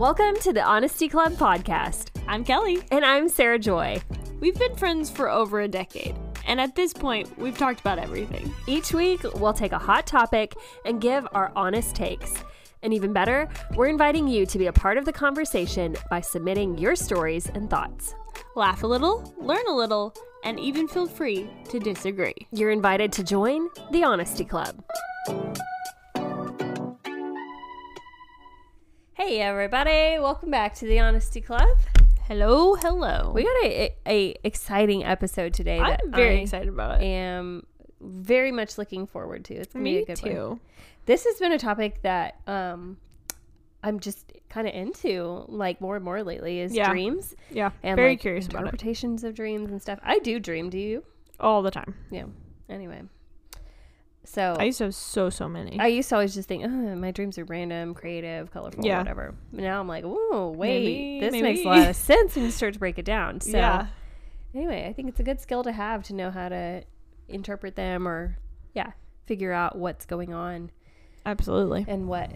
Welcome to the Honesty Club podcast. I'm Kelly. And I'm Sarah Joy. We've been friends for over a decade, and at this point, we've talked about everything. Each week, we'll take a hot topic and give our honest takes. And even better, we're inviting you to be a part of the conversation by submitting your stories and thoughts. Laugh a little, learn a little, and even feel free to disagree. You're invited to join the Honesty Club. Hey, everybody! Welcome back to the Honesty Club. Hello, hello. We got a, a, a exciting episode today. I'm that very I excited about it. Am very much looking forward to. It's gonna be Me a good too. one. This has been a topic that um I'm just kind of into, like more and more lately, is Yeah. dreams Yeah, and very like, curious about it interpretations of dreams and stuff. I do dream. Do you? all the time. Yeah. Anyway, so I used to have so so many. I used to always just think, oh, my dreams are random, creative, colorful, Yeah. whatever. But now I'm like, oh, wait, Maybe- this maybe. makes a lot of sense when you start to break it down. So yeah, anyway, I think it's a good skill to have to know how to interpret them or, yeah, figure out what's going on absolutely. and what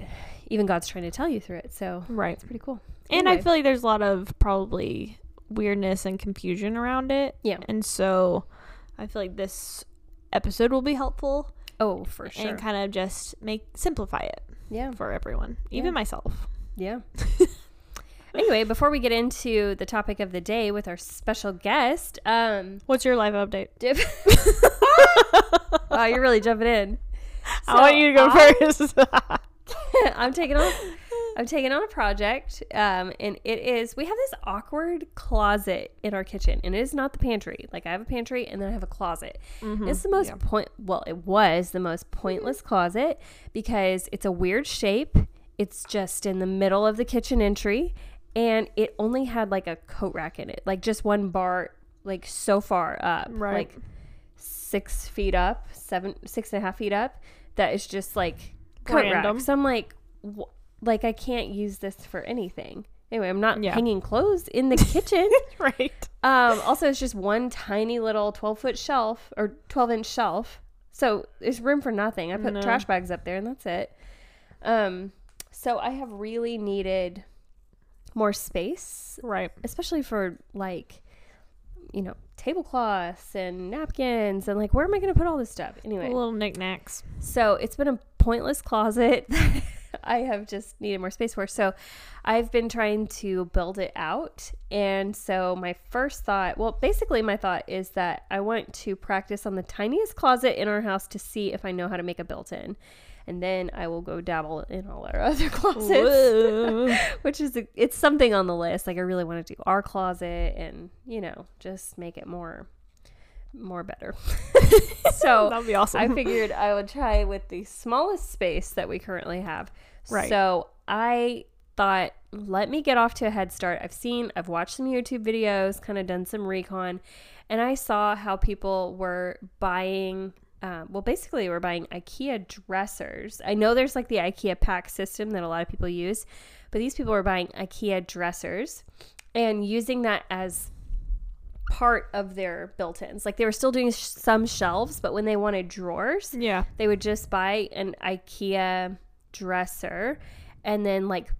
even God's trying to tell you through it. So Right. it's pretty cool. And I feel like there's a lot of probably weirdness and confusion around it. Yeah. And so I feel like this episode will be helpful Oh, for sure. and kind of just make simplify it yeah. for everyone, even Yeah. myself. Yeah. anyway, before we get into the topic of the day with our special guest, um, What's your live update? dip. wow, you're really jumping in. I want you to go I- first. I'm taking on I'm taking on a project, um, and it is we have this awkward closet in our kitchen, and it is not the pantry. Like I have a pantry, and then I have a closet. It's the most point. Well, it was the most pointless closet because it's a weird shape. It's just in the middle of the kitchen entry, and it only had like a coat rack in it, like just one bar, like so far up, Right. like six feet up, seven, six and a half feet up. That is just like coat Random. rack. So I'm like, like I can't use this for anything. Anyway, I'm not Yeah. hanging clothes in the kitchen. right. um, also, it's just one tiny little 12 foot shelf or 12 inch shelf. So there's room for nothing. I put No. trash bags up there and that's it. Um, so I have really needed more space, Right. especially for like, you know, tablecloths and napkins and like, where am I going to put all this stuff? Anyway, Little knickknacks. so it's been a pointless closet I have just needed more space for. So I've been trying to build it out. And so my first thought, well, basically, my thought is that I want to practice on the tiniest closet in our house to see if I know how to make a built in. And then I will go dabble in all our other closets, which is, a, it's something on the list. Like I really want to do our closet and, you know, just make it more, more better. so That'd be awesome. I figured I would try with the smallest space that we currently have. Right. So I thought, let me get off to a head start. I've seen, I've watched some YouTube videos, kind of done some recon, and I saw how people were buying. Um, well, basically, we're buying IKEA dressers. I know there's like the IKEA PAX system that a lot of people use, but these people were buying IKEA dressers and using that as part of their built-ins. Like they were still doing sh- some shelves, but when they wanted drawers, yeah. they would just buy an IKEA dresser and then like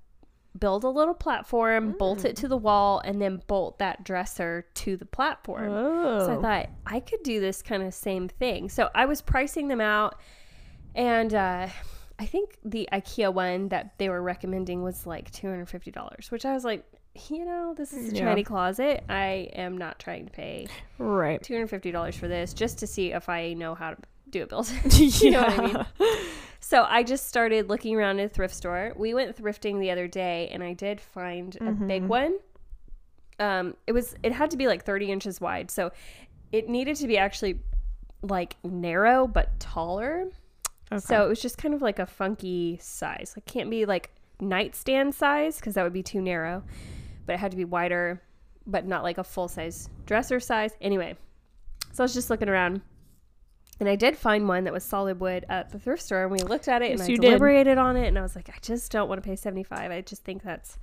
build a little platform, bolt it to the wall, and then bolt that dresser to the platform. Oh. So I thought I could do this kind of same thing. So I was pricing them out, and uh, I think the IKEA one that they were recommending was like two hundred fifty dollars, which I was like, you know, this is a Yeah. tiny closet. I am not trying to pay right. two hundred fifty dollars for this just to see if I know how to do a build. you know what I mean? So I just started looking around at a thrift store. We went thrifting the other day, and I did find a big one. Um, it was it had to be like thirty inches wide, so it needed to be actually like narrow but taller. Okay. So it was just kind of like a funky size. It can't be like nightstand size because that would be too narrow, but it had to be wider, but not like a full size dresser size. Anyway, so I was just looking around. And I did find one that was solid wood at the thrift store, and we looked at it, Yes, and I you did. deliberated on it, and I was like, I just don't want to pay seventy five. I just think that's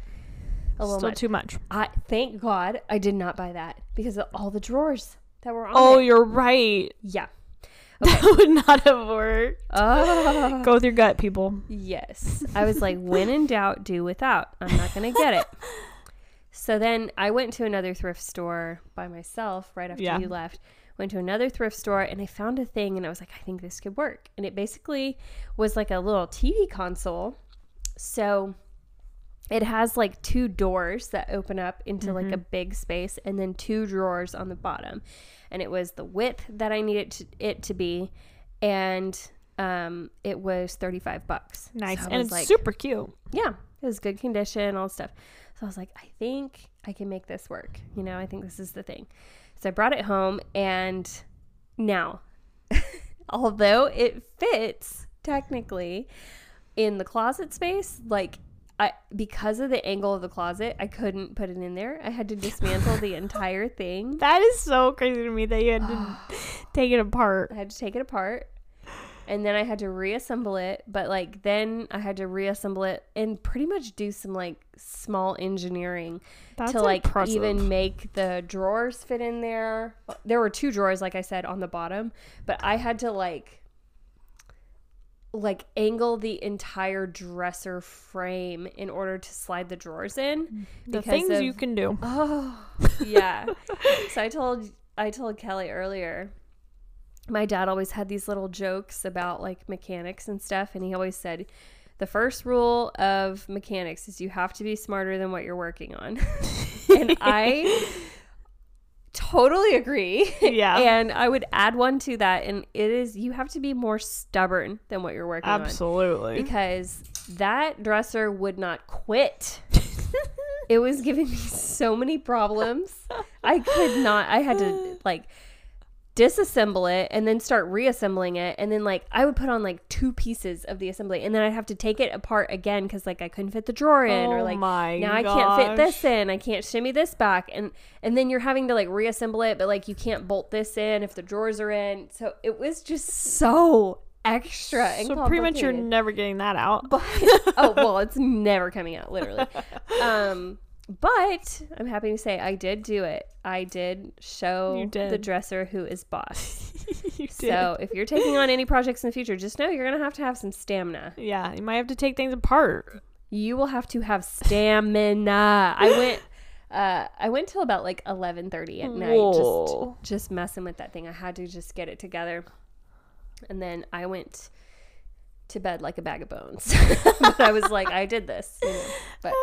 a little Still much. too much. I thank God I did not buy that because of all the drawers that were on Oh, it. you're right. Yeah. That would not have worked. Oh. Go with your gut, people. Yes. I was like, when in doubt, do without. I'm not going to get it. So then I went to another thrift store by myself right after Yeah. you left. Went to another thrift store and I found a thing and I was like, I think this could work. And it basically was like a little TV console. So it has like two doors that open up into like a big space and then two drawers on the bottom. And it was the width that I needed to, it to be. And um, it was 35 bucks. Nice. So and it's like, super cute. yeah, it was good condition, all stuff. So I was like, I think I can make this work. You know, I think this is the thing. So I brought it home, and now, although it fits technically in the closet space, like I because of the angle of the closet, I couldn't put it in there. I had to dismantle the entire thing. That is so crazy to me that you had to take it apart. I had to take it apart and then I had to reassemble it. But like then I had to reassemble it and pretty much do some like small engineering That's to like impressive. even make the drawers fit in there. There were two drawers, like I said, on the bottom, but I had to like like angle the entire dresser frame in order to slide the drawers in. the things of- you can do. Oh, yeah. so I told I told Kelly earlier. My dad always had these little jokes about like mechanics and stuff, and he always said, "The first rule of mechanics is you have to be smarter than what you're working on." and I totally agree. Yeah. and I would add one to that, and it is you have to be more stubborn than what you're working on Absolutely. because that dresser would not quit. it was giving me so many problems. I could not. I had to like disassemble it and then start reassembling it and then like I would put on like two pieces of the assembly and then I'd have to take it apart again cuz like I couldn't fit the drawer in or Oh like my now I can't fit this in. I can't shimmy this back and and then you're having to like reassemble it but like you can't bolt this in if the drawers are in. So it was just so extra and So pretty much you're never getting that out. but oh well it's never coming out literally um but i'm happy to say i did do it. I did show did. the dresser who is boss so if you're taking on any projects in the future just know you're gonna have to have some stamina. Yeah, you might have to take things apart. you will have to have stamina. I went uh i went till about like 11:30 at night Whoa. just just messing with that thing. I had to just get it together. And then i went to bed like a bag of bones but i was like i did this you know but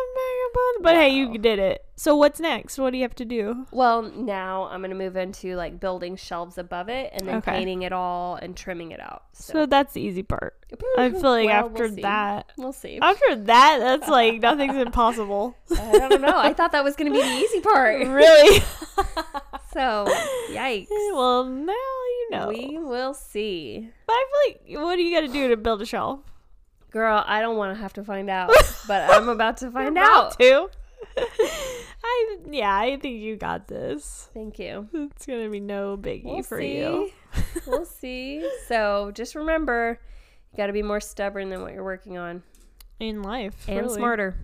But hey, you did it. So what's next? What do you have to do? Well, now I'm gonna move into like building shelves above it and then Okay. painting it all and trimming it out. So that's the easy part. I feel like Well, after we'll that, we'll see. after that, that's like nothing's impossible. I don't know. I thought that was gonna be the easy part. really? So, yikes. well, now you know. We will see. but I feel like, what do you got to do to build a shelf? Girl, I don't want to have to find out, but I'm about to find out. about to. I yeah, I think you got this. Thank you. It's gonna be no biggie We'll for see. you. we'll see. So, just remember, you got to be more stubborn than what you're working on In life, and really. smarter.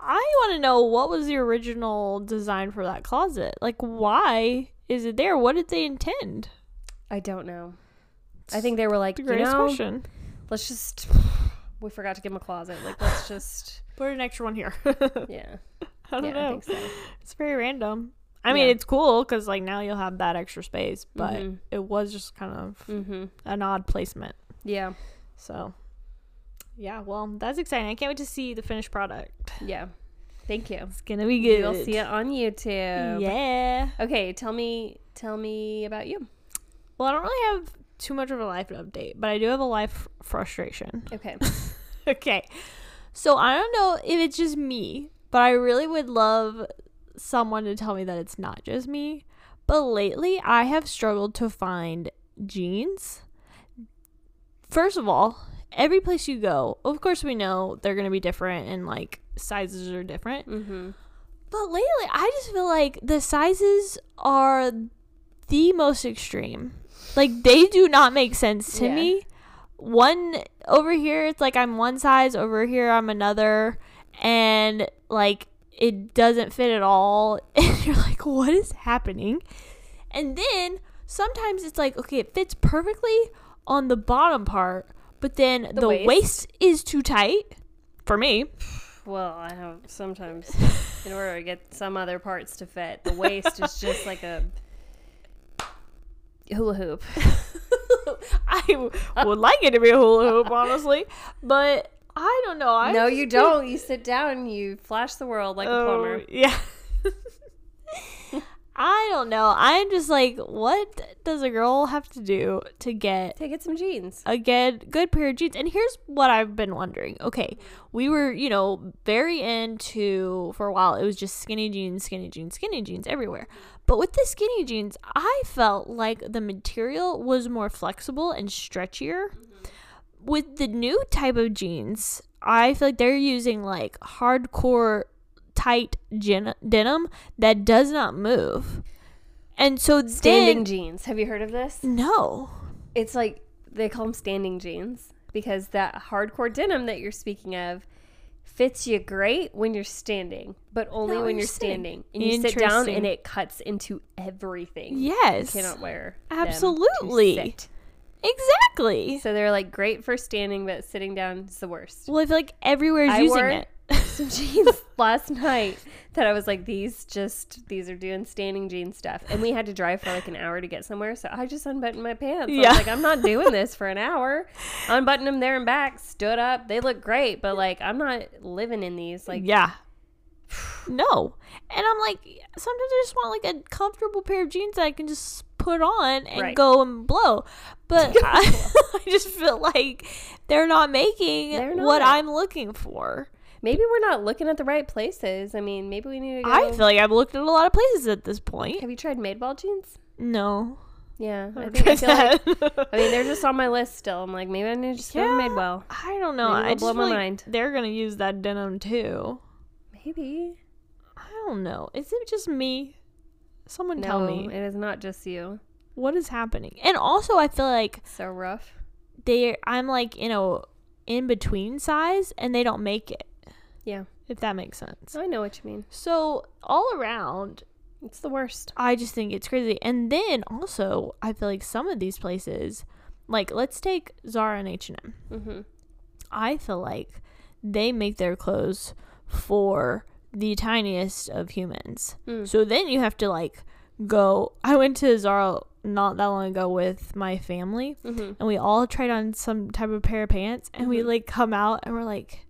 I want to know what was the original design for that closet. Like, why is it there? What did they intend? I don't know. I think they were like, The you know, question. let's just we forgot to give him a closet like let's just Put an extra one here. yeah I don't yeah know. i think so It's very random. I mean, Yeah. it's cool because like now you'll have that extra space, but Mhm. it was just kind of mm-hmm an odd placement. yeah So, yeah, well, that's exciting. I can't wait to see the finished product. yeah thank you It's gonna be good. you'll see it on youtube Yeah. okay tell me tell me about you Well, I don't really have too much of a life update, but I do have a life frustration. okay okay. So I don't know if it's just me, but I really would love someone to tell me that it's not just me. But lately, I have struggled to find jeans. First of all, every place you go, of course, we know they're going to be different and like sizes are different. mm-hmm But lately, I just feel like the sizes are the most extreme. Like they do not make sense to Yeah. me. One over here, it's like I'm one size. Over here, I'm another, and like it doesn't fit at all. And you're like, what is happening? And then sometimes it's like, okay, it fits perfectly. On the bottom part, but then the, waist. waist. is too tight for me. Well, I have sometimes in order to get some other parts to fit, the waist is just like a hula hoop. I would like it to be a hula hoop, honestly, but I don't know. I no, you don't. You sit down you flash the world like a Oh, plumber. Yeah. I don't know. I'm just like, what does a girl have to do to get to get some jeans. a good good pair of jeans? And here's what I've been wondering. Okay, we were, you know, very into for a while. It was just skinny jeans, skinny jeans, skinny jeans everywhere. But with the skinny jeans, I felt like the material was more flexible and stretchier. With the new type of jeans, I feel like they're using like hardcore tight gin- denim that does not move. And so Standing then, jeans. Have you heard of this? no. It's like they call them standing jeans because that hardcore denim that you're speaking of fits you great when you're standing, but only No, when you're standing. And you sit down and it cuts into everything. Yes. You cannot wear. Absolutely. Exactly. So they're like great for standing, but sitting down is the worst. Well, I feel like everywhere's I using wore it. some jeans last night that I was like, these just these are doing standing jean stuff, and we had to drive for like an hour to get somewhere. So I just unbuttoned my pants. I Yeah. was like, I'm not doing this for an hour. Unbuttoned them there and back, stood up. They look great, but like I'm not living in these. Like yeah. No. And I'm like, sometimes I just want like a comfortable pair of jeans that I can just put on and Right. go and blow. But I, I just feel like they're not making They're what. I'm looking for. Maybe we're not looking at the right places. I mean, maybe we need to go. I feel like I've looked at a lot of places at this point. Have you tried Madewell jeans? No. Yeah, I think I feel like. I mean, they're just on my list still. I'm like, maybe I need to just go to Yeah. Madewell. I don't know. I blow my like mind. They're gonna use that denim too. Maybe. I don't know. Is it just me? Someone tell me it is not just you. what is happening. And also, I feel like So rough. they I'm like in a in between size, and they don't make it. Yeah. If that makes sense. I know what you mean. So all around, It's the worst. I just think it's crazy. And then also, I feel like some of these places, like let's take Zara and H and M. Mm-hmm. I feel like they make their clothes for the tiniest of humans. Mm. So then you have to like go. I went to Zara not that long ago with my family, Mm-hmm. and we all tried on some type of pair of pants, and we Mhm. like come out and we're like,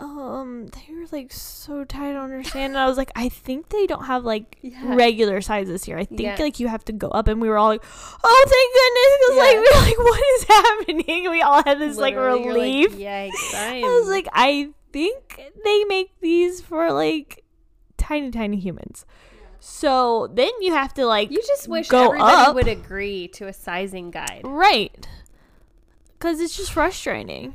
um, they were like so tight. I don't understand. And I was like, I think they don't have like Yeah. regular sizes here. I think Yeah. like you have to go up, and we were all like, oh, thank goodness, because like we were like, what is happening? We all had this like Literally, you're relief. Yikes! I, I was like, I think they make these for like tiny, tiny humans. So then you have to like you just wish go everybody up. would agree to a sizing guide. right because it's just frustrating.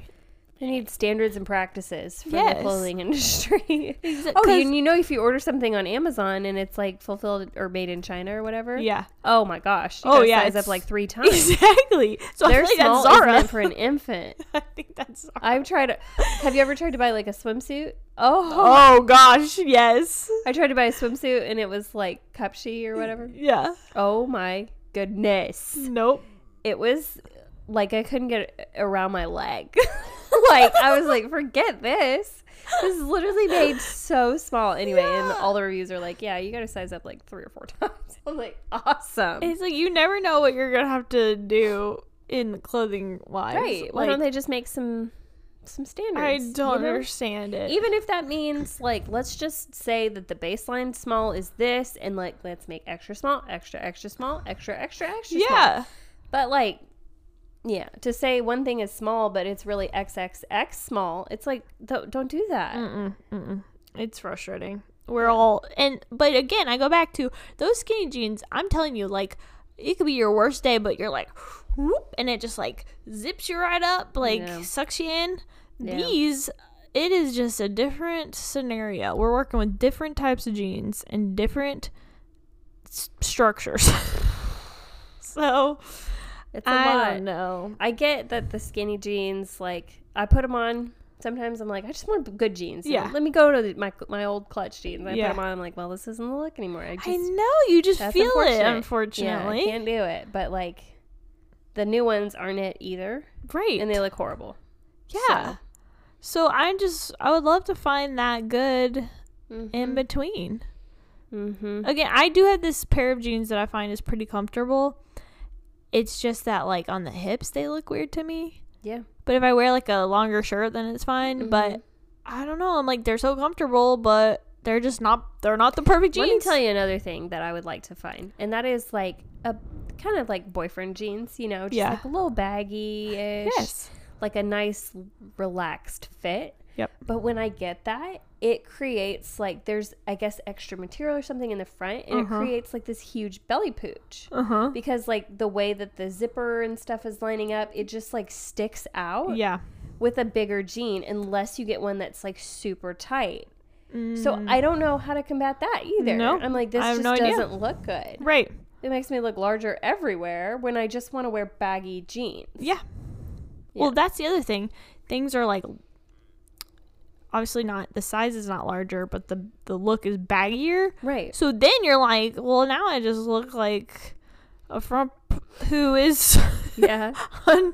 They need standards and practices for Yes. the clothing industry. Exa- oh, you, you know, if you order something on Amazon and it's like fulfilled or made in China or whatever. yeah, Oh my gosh. Oh, yeah, size it's- up like three times. exactly. So Their I small that's is Zara. meant for an infant. I think that's Zara. I've tried. Have you ever tried to buy like a swimsuit? Oh, oh gosh, yes, I tried to buy a swimsuit and it was like Cupshe or whatever. yeah. Oh my goodness. Nope. It was like I couldn't get it around my leg. Like I was like, forget this. This is literally made so small. Anyway, and all the reviews are like, yeah, you gotta size up like three or four times. I'm like, awesome. It's like you never know what you're gonna have to do in clothing wise. right. Why don't they just make some some standards? I don't know? understand it. Even if that means like let's just say that the baseline small is this and like let's make extra small, extra extra small, extra extra extra small. yeah. But like yeah, to say one thing is small but it's really XXX small, it's like don't, don't do that. Mm-mm, mm-mm. It's frustrating. We're all and but again, I go back to those skinny jeans. I'm telling you, like it could be your worst day, but you're like, whoop, and it just like zips you right up, like Yeah. sucks you in. Yeah. These, it is just a different scenario. We're working with different types of jeans and different s- structures. so It's a I lot. don't know. I get that the skinny jeans like I put them on Sometimes I'm like, I just want good jeans. Yeah. Let me go to the, my my old clutch jeans. I Yeah. put them on. I'm like, well, this isn't the look anymore. I just I know you just That's feel it. Unfortunately, Yeah, I can't do it. But like the new ones aren't it either, Right. and they look horrible. yeah. So. I just I would love to find that good in between. Mm-hmm. Again, I do have this pair of jeans that I find is pretty comfortable. It's just that like on the hips they look weird to me. Yeah. But if I wear like a longer shirt then it's fine. Mm-hmm. But I don't know. I'm like they're so comfortable, but they're just not they're not the perfect jeans. Let me tell you another thing that I would like to find, and that is like a kind of like boyfriend jeans. You know, just Yeah. like a little baggy ish. Yes. like a nice relaxed fit. Yep. But when I get that, it creates like there's I guess extra material or something in the front and Uh-huh. it creates like this huge belly pooch. Uh-huh. Because like the way that the zipper and stuff is lining up, it just like sticks out Yeah. with a bigger jean unless you get one that's like super tight. So Mm. I don't know how to combat that either. No, I'm like this just no idea. doesn't look good. Right. It makes me look larger everywhere when I just want to wear baggy jeans. Yeah. Yeah. Well, that's the other thing. Things are like obviously not the size is not larger, but the the look is baggier. Right. So then you're like, well, now I just look like a frump who is Yeah. a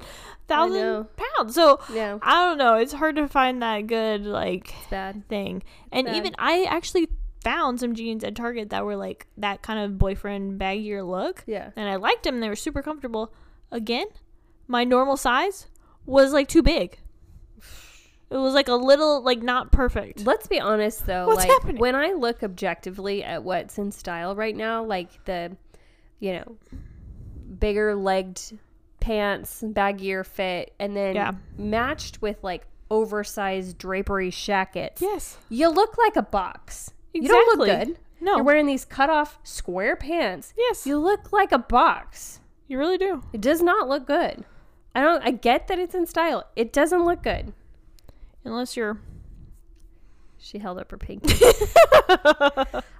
thousand pounds. So Yeah. I don't know. It's hard to find that good like thing. And bad. even I actually found some jeans at Target that were like that kind of boyfriend baggier look, Yeah. and I liked them. They were super comfortable. Again, my normal size was like too big. It was like a little like not perfect. Let's be honest though, What's like happening? when I look objectively at what's in style right now, like the you know, bigger legged pants, baggier fit, and then Yeah. matched with like oversized drapery shackets. Yes. You look like a box. You don't look good. No. You're wearing these cut off square pants. yes. You look like a box. You really do. It does not look good. I don't I get that it's in style. It doesn't look good. Unless you're She held up her pinky.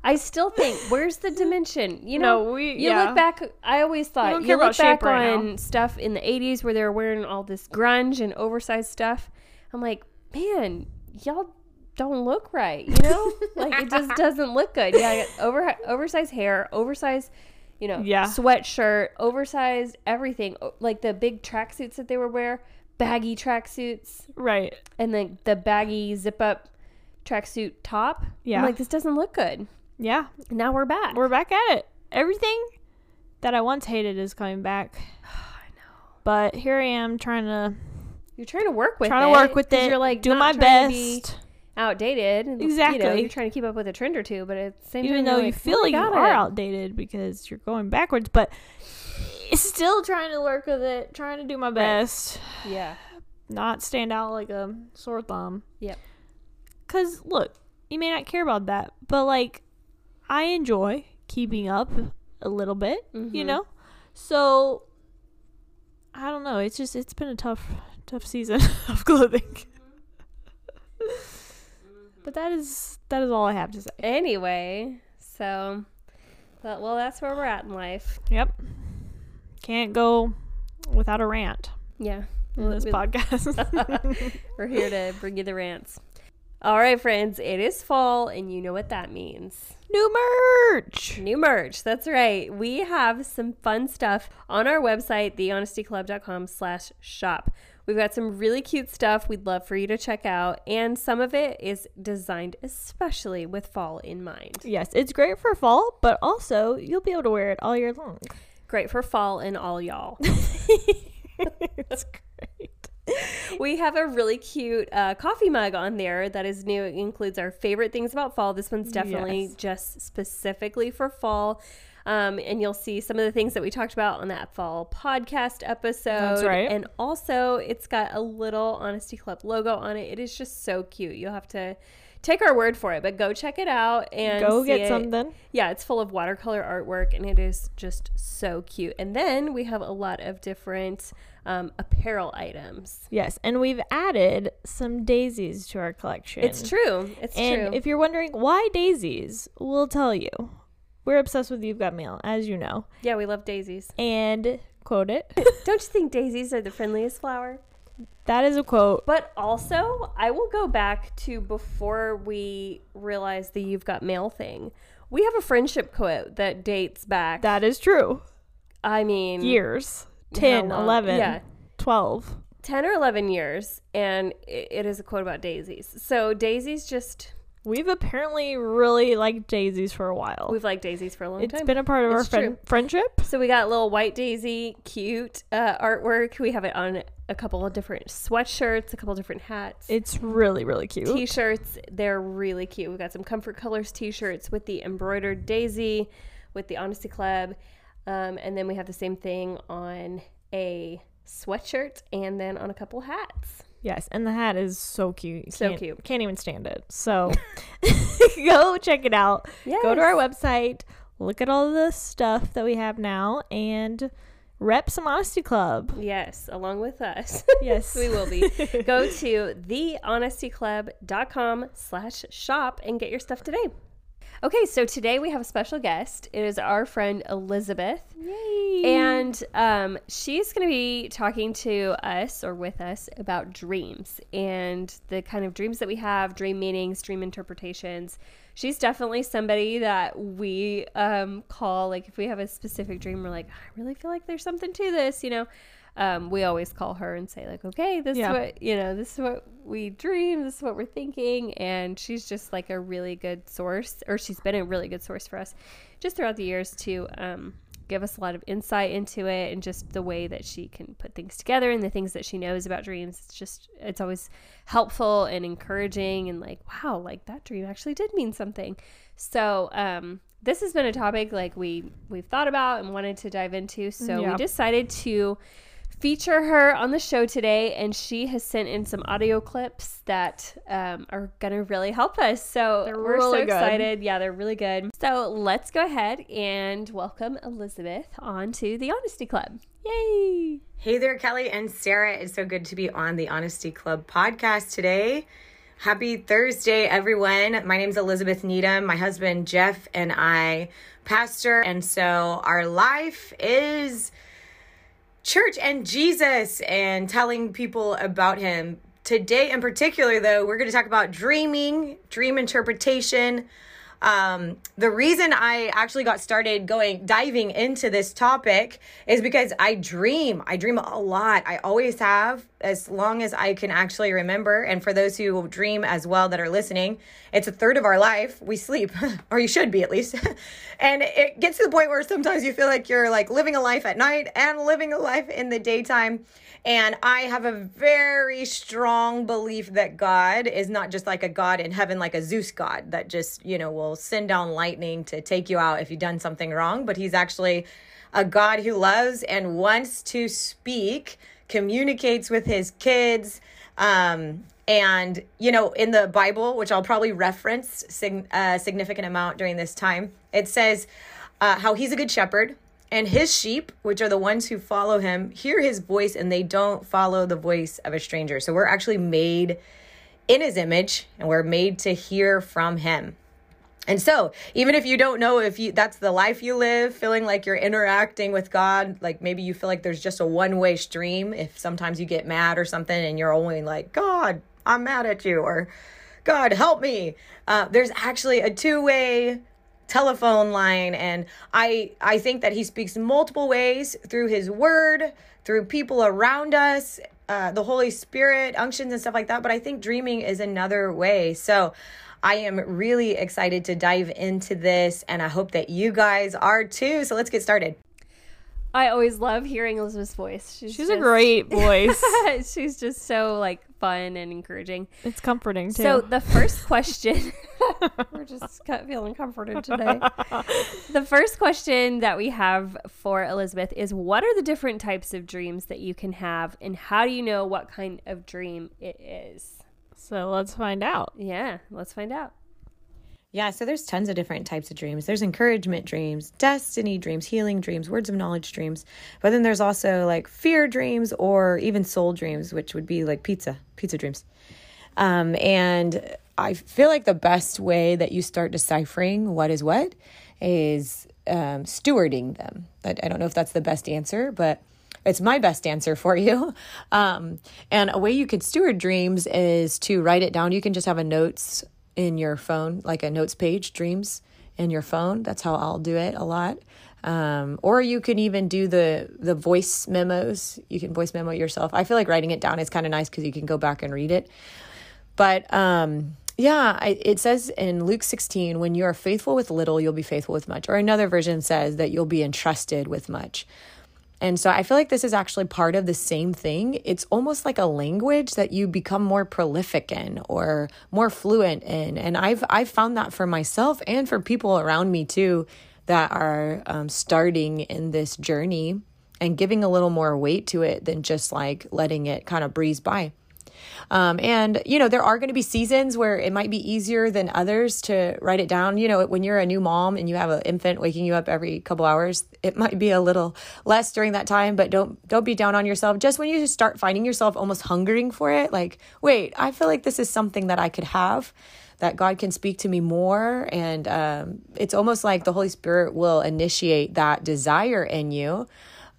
I still think, where's the dimension? You know, No, we- you yeah. look back. I always thought you look back right on now. stuff in the '80s where they were wearing all this grunge and oversized stuff. I'm like, man, y'all don't look right. You know, like it just doesn't look good. Yeah, I got over oversized hair, oversized. You know, Yeah. sweatshirt, oversized everything, like the big tracksuits that they would wear, baggy tracksuits, right. and then the baggy zip up tracksuit top. Yeah. I'm like, this doesn't look good. Yeah. Now we're back. We're back at it. Everything that I once hated is coming back. I know. But here I am trying to You're trying to work with trying it. Trying to work with it. You're like do not my trying to be best. outdated. You know, Exactly. you're trying to keep up with a trend or two, but at the same even time, though you're you like, feel "Oh, like you are it." outdated because you're going backwards, but still trying to work with it, trying to do my best, Yeah. not stand out like a sore thumb. Yep. Cause look, you may not care about that, but like, I enjoy keeping up a little bit, you Mhm. know. So I don't know. It's just it's been a tough, tough season of clothing. but that is that is all I have to say. Anyway, so, but, well, that's where we're at in life. Yep. Can't go without a rant Yeah. in this We- podcast. We're here to bring you the rants. All right, friends, it is fall, and you know what that means. New merch. New merch. That's right. We have some fun stuff on our website, thehonestyclub.com slash shop. We've got some really cute stuff we'd love for you to check out, and some of it is designed especially with fall in mind. Yes, it's great for fall, but also you'll be able to wear it all year long. Great for fall and all y'all. it's great. we have a really cute uh, coffee mug on there that is new. It includes our favorite things about fall. This one's definitely Yes. just specifically for fall. Um, and you'll see some of the things that we talked about on that fall podcast episode. That's right. And also, it's got a little Honesty Club logo on it. It is just so cute. You'll have to take our word for it, but go check it out and Go get it. something. Yeah, it's full of watercolor artwork and it is just so cute. And then we have a lot of different um, apparel items. Yes, and we've added some daisies to our collection. It's true. It's and true. if you're wondering why daisies, we'll tell you. We're obsessed with You've Got Mail, as you know. yeah, we love daisies. And quote it. Don't you think daisies are the friendliest flower? That is a quote. But also, I will go back to before we realized the You've Got Mail thing. We have a friendship quote that dates back. That is true. I mean, Years. 10, how 11, Yeah. 12. 10 or 11 years and it is a quote about daisies so daisies just We've apparently really liked daisies for a while. we've liked daisies for a long It's time It's been a part of our friend- friendship. so we got little white daisy cute uh, artwork we have it on a couple of different sweatshirts a couple of different hats It's really, really cute. t-shirts they're really cute We've got some comfort colors t-shirts with the embroidered daisy with the honesty club um, and then we have the same thing on a sweatshirt and then on a couple hats Yes, and the hat is so cute. You So can't- cute. Can't even stand it. So go check it out. Go to our website, look at all the stuff that we have now, and rep some Honesty Club. Yes, along with us. Yes. we will be. Go to thehonestyclub.com slash shop and get your stuff today. Okay, so today we have a special guest. It is our friend Elizabeth. Yay. And um, she's going to be talking to us or with us about dreams and the kind of dreams that we have, dream meanings, dream interpretations. She's definitely somebody that we um, call, like, if we have a specific dream, we're like, I really feel like there's something to this, you know. Um, we always call her and say, like, okay, this Yeah. is what, you know, this is what we dream, this is what we're thinking. And she's just like a really good source, or she's been a really good source for us just throughout the years to um, give us a lot of insight into it and just the way that she can put things together and the things that she knows about dreams. It's just, it's always helpful and encouraging and like, wow, like that dream actually did mean something. So, um, this has been a topic like we we've thought about and wanted to dive into. So Yeah. we decided to feature her on the show today, and she has sent in some audio clips that um, are gonna really help us. So They're we're so really good. excited. Yeah, they're really good. So let's go ahead and welcome Elizabeth onto the Honesty Club. Yay! Hey there, Kelly and Sarah. It's so good to be on the Honesty Club podcast today. Happy Thursday, everyone. My name is Elizabeth Needham. My husband, Jeff, and I pastor. And so our life is church and Jesus and telling people about him. Today, in particular, though, we're going to talk about dreaming, dream interpretation. Um, the reason I actually got started going diving into this topic is because I dream. I dream a lot. I always have, as long as I can actually remember. And for those who dream as well that are listening, it's a third of our life. We sleep, or you should be at least. and it gets to the point where sometimes you feel like you're like living a life at night and living a life in the daytime. And I have a very strong belief that God is not just like a God in heaven, like a Zeus God that just, you know, will send down lightning to take you out if you've done something wrong. But He's actually a God who loves and wants to speak, communicates with His kids. Um, and, you know, in the Bible, which I'll probably reference sig- a significant amount during this time, it says uh, how He's a good shepherd and his sheep, which are the ones who follow him, hear his voice and they don't follow the voice of a stranger. So we're actually made in his image and we're made to hear from him. And so, even if you don't know if you that's the life you live, feeling like you're interacting with God, like maybe you feel like there's just a one-way stream, if sometimes you get mad or something and you're only like, "God, I'm mad at you," or "God, help me." Uh, there's actually a two-way telephone line and i i think that he speaks multiple ways through his word through people around us uh, the holy spirit unctions and stuff like that but i think dreaming is another way so i am really excited to dive into this and i hope that you guys are too so let's get started I always love hearing Elizabeth's voice. She's, She's a great voice. she's just so like fun and encouraging. it's comforting too. So the first question, we're just feeling comforted today. the first question that we have for Elizabeth is: What are the different types of dreams that you can have, and how do you know what kind of dream it is? so let's find out. Yeah, let's find out. Yeah, so there's tons of different types of dreams. There's encouragement dreams, destiny dreams, healing dreams, words of knowledge dreams. But then there's also like fear dreams or even soul dreams, which would be like pizza, pizza dreams. Um, and I feel like the best way that you start deciphering what is what is um, stewarding them. I, I don't know if that's the best answer, but it's my best answer for you. Um, and a way you could steward dreams is to write it down. You can just have a notes in your phone, like a notes page, dreams in your phone. That's how I'll do it a lot. Um, or you can even do the the voice memos. You can voice memo yourself. I feel like writing it down is kind of nice because you can go back and read it. But um, yeah, I, it says in Luke 16, when you are faithful with little, you'll be faithful with much. Or another version says that you'll be entrusted with much. And so I feel like this is actually part of the same thing. It's almost like a language that you become more prolific in or more fluent in. And I've I've found that for myself and for people around me too that are um, starting in this journey and giving a little more weight to it than just like letting it kind of breeze by. Um, and, you know, there are going to be seasons where it might be easier than others to write it down. You know, when you're a new mom and you have an infant waking you up every couple hours, it might be a little less during that time, but don't, don't be down on yourself. Just when you start finding yourself almost hungering for it, like, wait, I feel like this is something that I could have that God can speak to me more. And um, it's almost like the Holy Spirit will initiate that desire in you.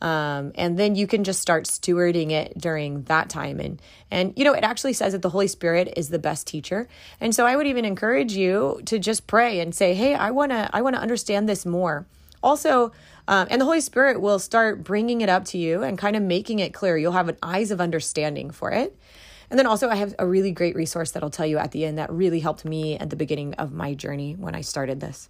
Um, and then you can just start stewarding it during that time. And, and, you know, it actually says that the Holy Spirit is the best teacher. And so I would even encourage you to just pray and say, Hey, I want to, I want to understand this more. Also, um, and the Holy Spirit will start bringing it up to you and kind of making it clear. You'll have an eyes of understanding for it. And then also, I have a really great resource that I'll tell you at the end that really helped me at the beginning of my journey when I started this.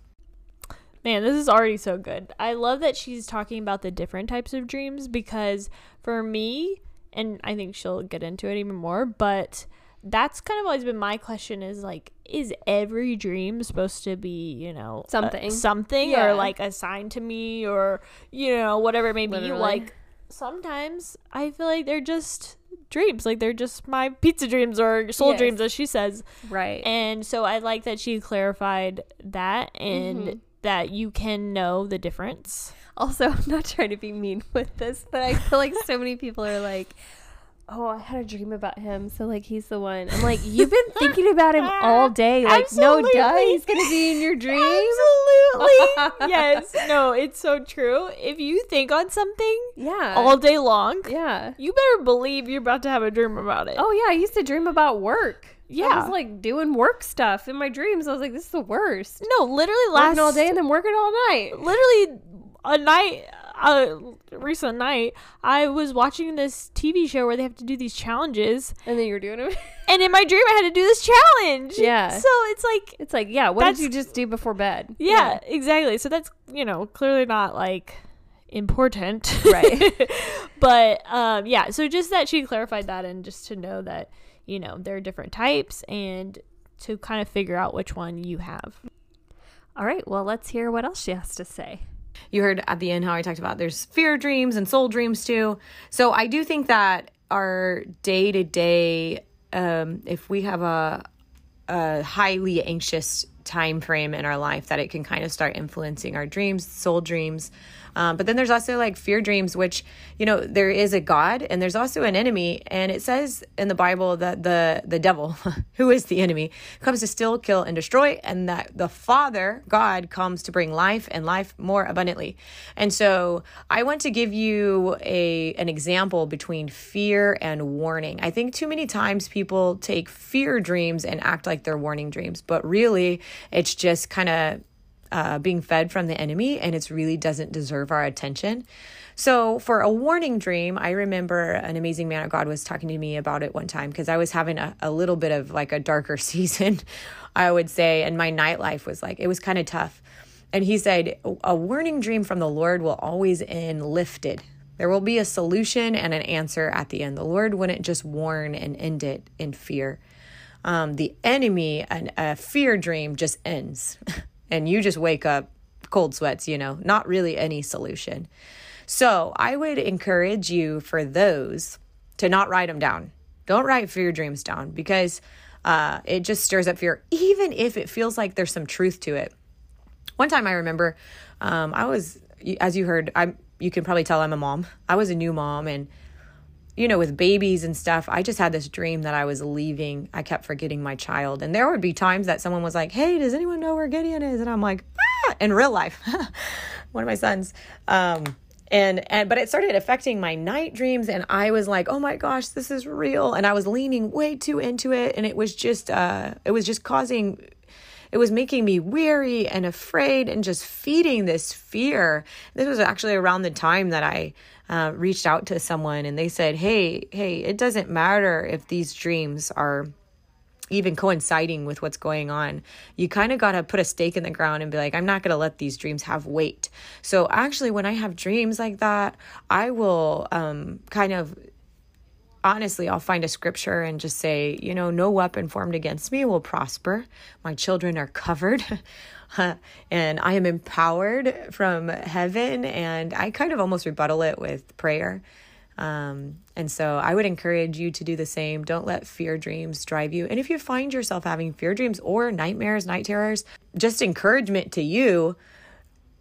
Man, this is already so good. I love that she's talking about the different types of dreams because for me, and I think she'll get into it even more, but that's kind of always been my question is like is every dream supposed to be you know something something yeah. or like assigned to me or you know whatever it may be Literally. like sometimes i feel like they're just dreams like they're just my pizza dreams or soul yes. dreams as she says right and so i like that she clarified that and mm-hmm that you can know the difference. Also, I'm not trying to be mean with this, but I feel like so many people are like, oh, I had a dream about him, so like he's the one. I'm like, you've been thinking about him all day. Like, Absolutely. no duh, he's gonna be in your dream. Absolutely. yes. No, it's so true. If you think on something yeah. all day long, yeah. You better believe you're about to have a dream about it. Oh yeah, I used to dream about work. Yeah. I was like doing work stuff in my dreams. I was like, this is the worst. No, literally last working all day and then working all night. Literally a night a recent night, I was watching this TV show where they have to do these challenges, and then you were doing them. and in my dream, I had to do this challenge. Yeah. So it's like it's like yeah. What did you just do before bed? Yeah, yeah, exactly. So that's you know clearly not like important, right? but um, yeah. So just that she clarified that, and just to know that you know, there are different types and to kind of figure out which one you have. All right, well, let's hear what else she has to say. You heard at the end how I talked about there's fear dreams and soul dreams too. So I do think that our day to day, um if we have a, a highly anxious time frame in our life, that it can kind of start influencing our dreams, soul dreams, um, but then there's also like fear dreams, which, you know, there is a God and there's also an enemy. And it says in the Bible that the, the devil, who is the enemy, comes to steal, kill, and destroy, and that the Father, God, comes to bring life and life more abundantly. And so I want to give you a an example between fear and warning. I think too many times people take fear dreams and act like they're warning dreams, but really it's just kind of uh, being fed from the enemy and it really doesn't deserve our attention. So, for a warning dream, I remember an amazing man of God was talking to me about it one time because I was having a, a little bit of like a darker season, I would say, and my nightlife was like, it was kind of tough. And he said, A warning dream from the Lord will always end lifted. There will be a solution and an answer at the end. The Lord wouldn't just warn and end it in fear. Um, the enemy, an, a fear dream just ends. and you just wake up cold sweats, you know, not really any solution. So I would encourage you for those to not write them down. Don't write fear dreams down because uh, it just stirs up fear, even if it feels like there's some truth to it. One time I remember um, I was, as you heard, I'm, you can probably tell I'm a mom. I was a new mom and you know, with babies and stuff, I just had this dream that I was leaving. I kept forgetting my child. And there would be times that someone was like, Hey, does anyone know where Gideon is? And I'm like, ah! in real life, one of my sons. Um, and, and, but it started affecting my night dreams. And I was like, Oh my gosh, this is real. And I was leaning way too into it. And it was just, uh, it was just causing, it it was making me weary and afraid and just feeding this fear. This was actually around the time that I uh, reached out to someone and they said, Hey, hey, it doesn't matter if these dreams are even coinciding with what's going on. You kind of got to put a stake in the ground and be like, I'm not going to let these dreams have weight. So, actually, when I have dreams like that, I will um, kind of honestly, I'll find a scripture and just say, you know, no weapon formed against me will prosper. My children are covered. and I am empowered from heaven. And I kind of almost rebuttal it with prayer. Um, and so I would encourage you to do the same. Don't let fear dreams drive you. And if you find yourself having fear dreams or nightmares, night terrors, just encouragement to you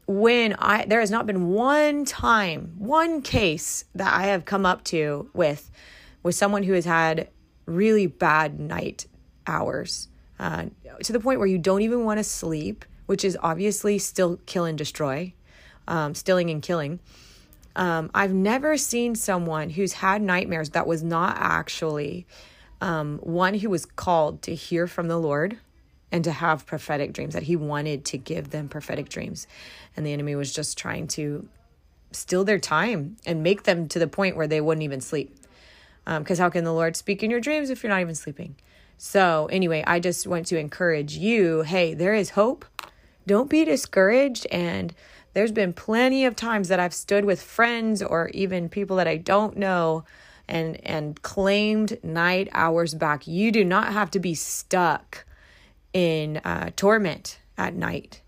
when I there has not been one time, one case that I have come up to with with someone who has had really bad night hours uh, to the point where you don't even want to sleep, which is obviously still kill and destroy, um, stilling and killing. Um, I've never seen someone who's had nightmares that was not actually um, one who was called to hear from the Lord and to have prophetic dreams, that he wanted to give them prophetic dreams. And the enemy was just trying to steal their time and make them to the point where they wouldn't even sleep. Because um, how can the Lord speak in your dreams if you're not even sleeping? So, anyway, I just want to encourage you hey, there is hope. Don't be discouraged and there's been plenty of times that I've stood with friends or even people that I don't know and and claimed night hours back. You do not have to be stuck in uh, torment at night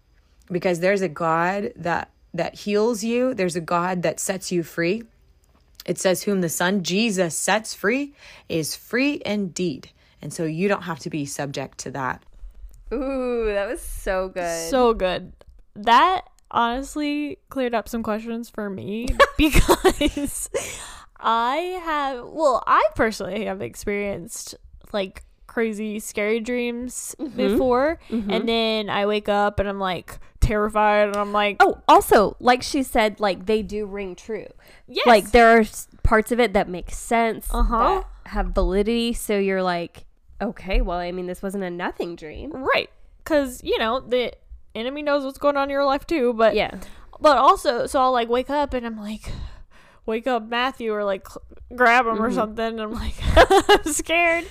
because there's a God that that heals you. There's a God that sets you free. It says, "Whom the Son Jesus sets free is free indeed," and so you don't have to be subject to that. Ooh, that was so good. So good. That honestly cleared up some questions for me because I have, well, I personally have experienced like crazy scary dreams mm-hmm. before mm-hmm. and then I wake up and I'm like terrified and I'm like Oh, also, like she said like they do ring true. Yes. Like there are parts of it that make sense, uh-huh. have validity, so you're like okay, well, I mean this wasn't a nothing dream. Right. Cuz you know, the enemy knows what's going on in your life too. But yeah, but also, so I'll like wake up and I'm like, wake up Matthew or like grab him mm-hmm. or something. And I'm like, I'm scared.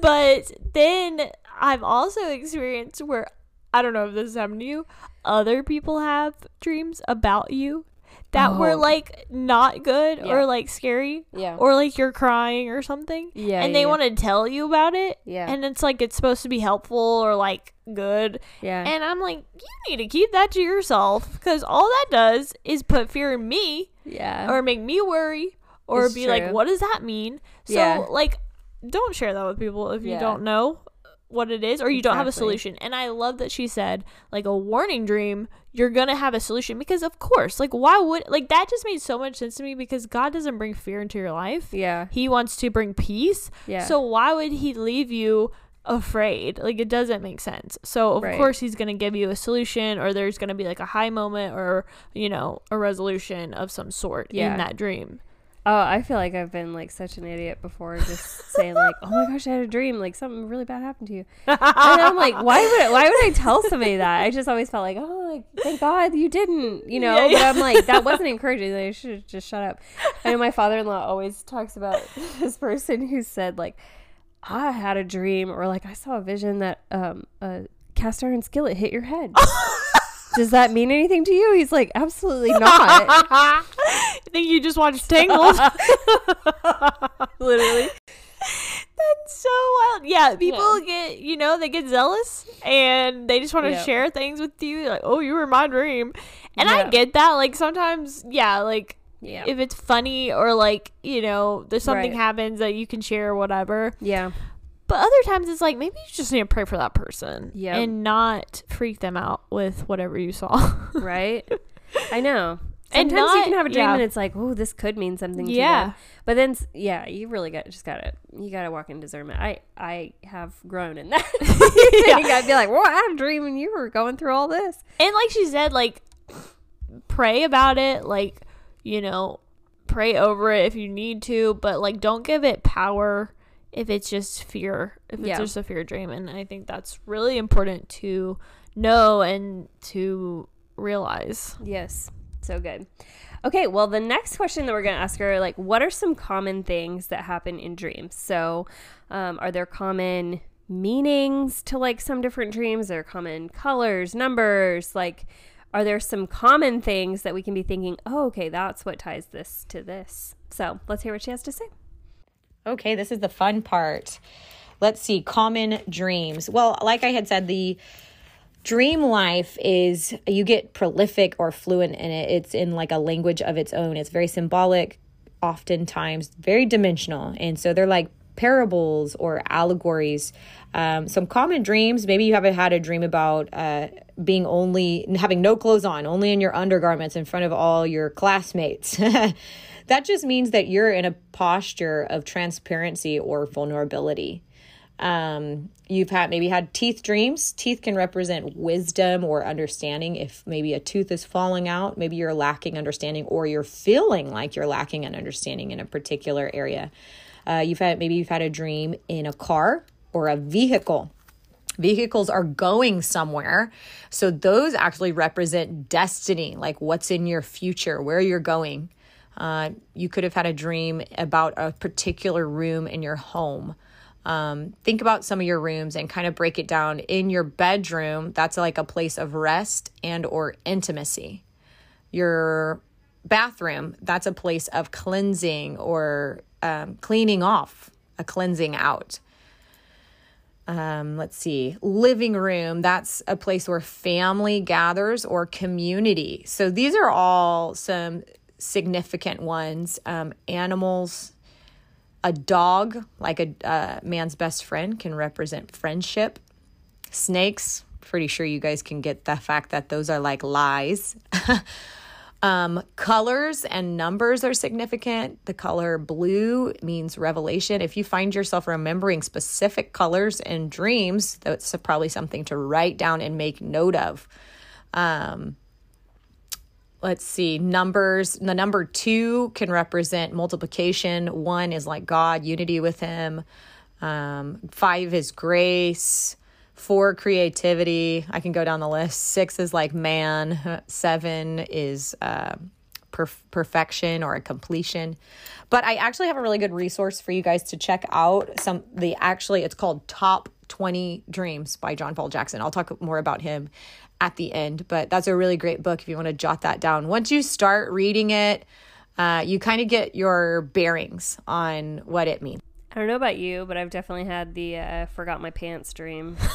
but then I've also experienced where I don't know if this has happened to you. Other people have dreams about you that oh. were like not good yeah. or like scary. Yeah. Or like you're crying or something. Yeah. And they yeah. want to tell you about it. Yeah. And it's like it's supposed to be helpful or like good. Yeah. And I'm like, you need to keep that to yourself because all that does is put fear in me. Yeah. Or make me worry or it's be true. like, what does that mean? So yeah. like don't share that with people if you don't know what it is or you exactly. don't have a solution. And I love that she said like a warning dream, you're going to have a solution because of course, like why would like that just made so much sense to me because God doesn't bring fear into your life. Yeah. He wants to bring peace. Yeah. So why would he leave you afraid? Like it doesn't make sense. So of right. course he's going to give you a solution or there's going to be like a high moment or, you know, a resolution of some sort yeah. in that dream. Oh, I feel like I've been like such an idiot before, just saying like, "Oh my gosh, I had a dream, like something really bad happened to you," and I'm like, "Why would I, why would I tell somebody that?" I just always felt like, "Oh, like thank God you didn't," you know. Yeah, yeah. But I'm like, that wasn't encouraging. I should just shut up. I know my father-in-law always talks about this person who said like, "I had a dream," or like, "I saw a vision that um, a cast iron skillet hit your head." does that mean anything to you? He's like, absolutely not. I think you just watched Tangled. Literally. That's so wild. Yeah, people yeah. get, you know, they get zealous and they just want to yeah. share things with you. Like, oh, you were my dream. And yeah. I get that. Like, sometimes, yeah, like, if it's funny or like, you know, there's something right. happens that you can share or whatever. Yeah. But other times it's like maybe you just need to pray for that person. Yeah. And not freak them out with whatever you saw. right? I know. Sometimes and not, you can have a dream yeah. and it's like, oh, this could mean something. yeah. You. But then, yeah, you really got just gotta you gotta walk in discernment. I I have grown in that. yeah. you gotta be like, well, I'm dreaming you were going through all this. And like she said, like pray about it. Like you know, pray over it if you need to, but like don't give it power if it's just fear, if it's Yeah. just a fear dream. And I think that's really important to know and to realize. Yes. So good. Okay, well, the next question that we're going to ask her, like, what are some common things that happen in dreams? So, um, are there common meanings to like some different dreams? Are there common colors, numbers? Like, are there some common things that we can be thinking, oh, okay, that's what ties this to this? So, let's hear what she has to say. Okay, this is the fun part. Let's see, common dreams. Well, like I had said, the dream life is you get prolific or fluent in it. It's in like a language of its own. It's very symbolic, oftentimes very dimensional. And so they're like parables or allegories. Um, some common dreams, maybe you haven't had a dream about uh, being only having no clothes on, only in your undergarments in front of all your classmates. that just means that you're in a posture of transparency or vulnerability. Um, you've had maybe had teeth dreams. Teeth can represent wisdom or understanding. If maybe a tooth is falling out, maybe you're lacking understanding or you're feeling like you're lacking an understanding in a particular area. Uh, you've had maybe you've had a dream in a car or a vehicle. Vehicles are going somewhere. So those actually represent destiny, like what's in your future, where you're going. Uh, you could have had a dream about a particular room in your home. Um, think about some of your rooms and kind of break it down. In your bedroom, that's like a place of rest and or intimacy. Your bathroom, that's a place of cleansing or um, cleaning off, a cleansing out. Um, let's see, living room, that's a place where family gathers or community. So these are all some significant ones. Um, animals, a dog, like a uh, man's best friend, can represent friendship. Snakes, pretty sure you guys can get the fact that those are like lies. um, colors and numbers are significant. The color blue means revelation. If you find yourself remembering specific colors in dreams, that's probably something to write down and make note of. Um, let's see numbers the number two can represent multiplication. One is like god unity with him. Um, five is grace. Four creativity. I can go down the list. Six is like man. Seven is uh, perf- perfection or a completion. But i actually have a really good resource for you guys to check out. Some the actually it's called top 20 dreams by john paul jackson. I'll talk more about him at the end. But that's a really great book if you want to jot that down. Once you start reading it, uh, you kind of get your bearings on what it means. I don't know about you, but I've definitely had the uh, forgot my pants dream.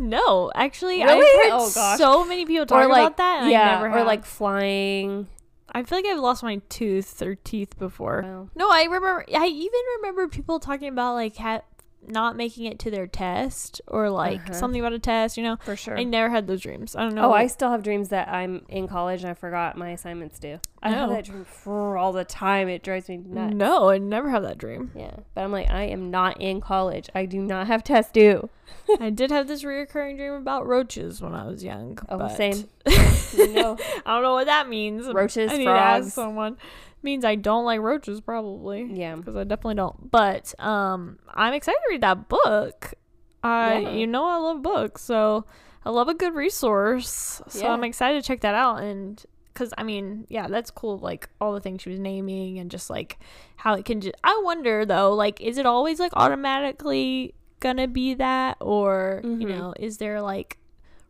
No, actually, Really? I've heard Oh, gosh. so many people talk like about that. And yeah, I never or have. like flying. I feel like I've lost my tooth or teeth before. Wow. No, I remember. I even remember people talking about like ha- not making it to their test or like Uh-huh. something about a test. You know, For sure. I never had those dreams. I don't know. Oh, I still have dreams that I'm in college and I forgot my assignments due. I have that dream for all the time. It drives me nuts. no, I never have that dream. Yeah, but I'm like, I am not in college. I do not have tests due. I did have this reoccurring dream about roaches when I was young. Oh, but same. You know, I don't know what that means. Roaches, I need frogs. to ask someone. Means I don't like roaches, probably. yeah. because I definitely don't. But um, I'm excited to read that book. I, Yeah. you know, I love books, so I love a good resource. So Yeah. I'm excited to check that out. And because I mean, yeah, that's cool. Like all the things she was naming and just like how it can. Just, I wonder though, like, is it always like automatically gonna be that, or you Mhm. know, is there like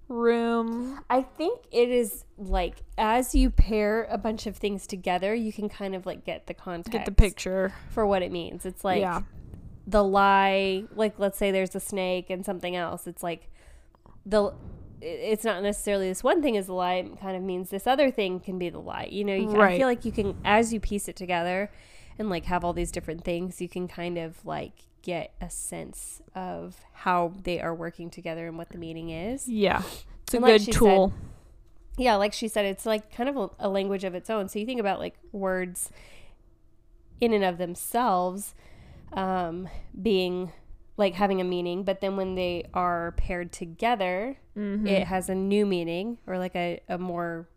room? I think it is like as you pair a bunch of things together, you can kind of like get the context, Get the picture. for what it means. It's like yeah. the lie, like let's say there's a snake and something else. It's like the it's not necessarily this one thing is the lie it kind of means this other thing can be the lie you know you can, i feel like you can as you piece it together and like have all these different things you can kind of like get a sense of how they are working together and what the meaning is Yeah. It's a like good tool. yeah like she said it's like kind of a, a language of its own so you think about like words in and of themselves um, being like having a meaning but then when they are paired together Mhm. it has a new meaning or like a, a more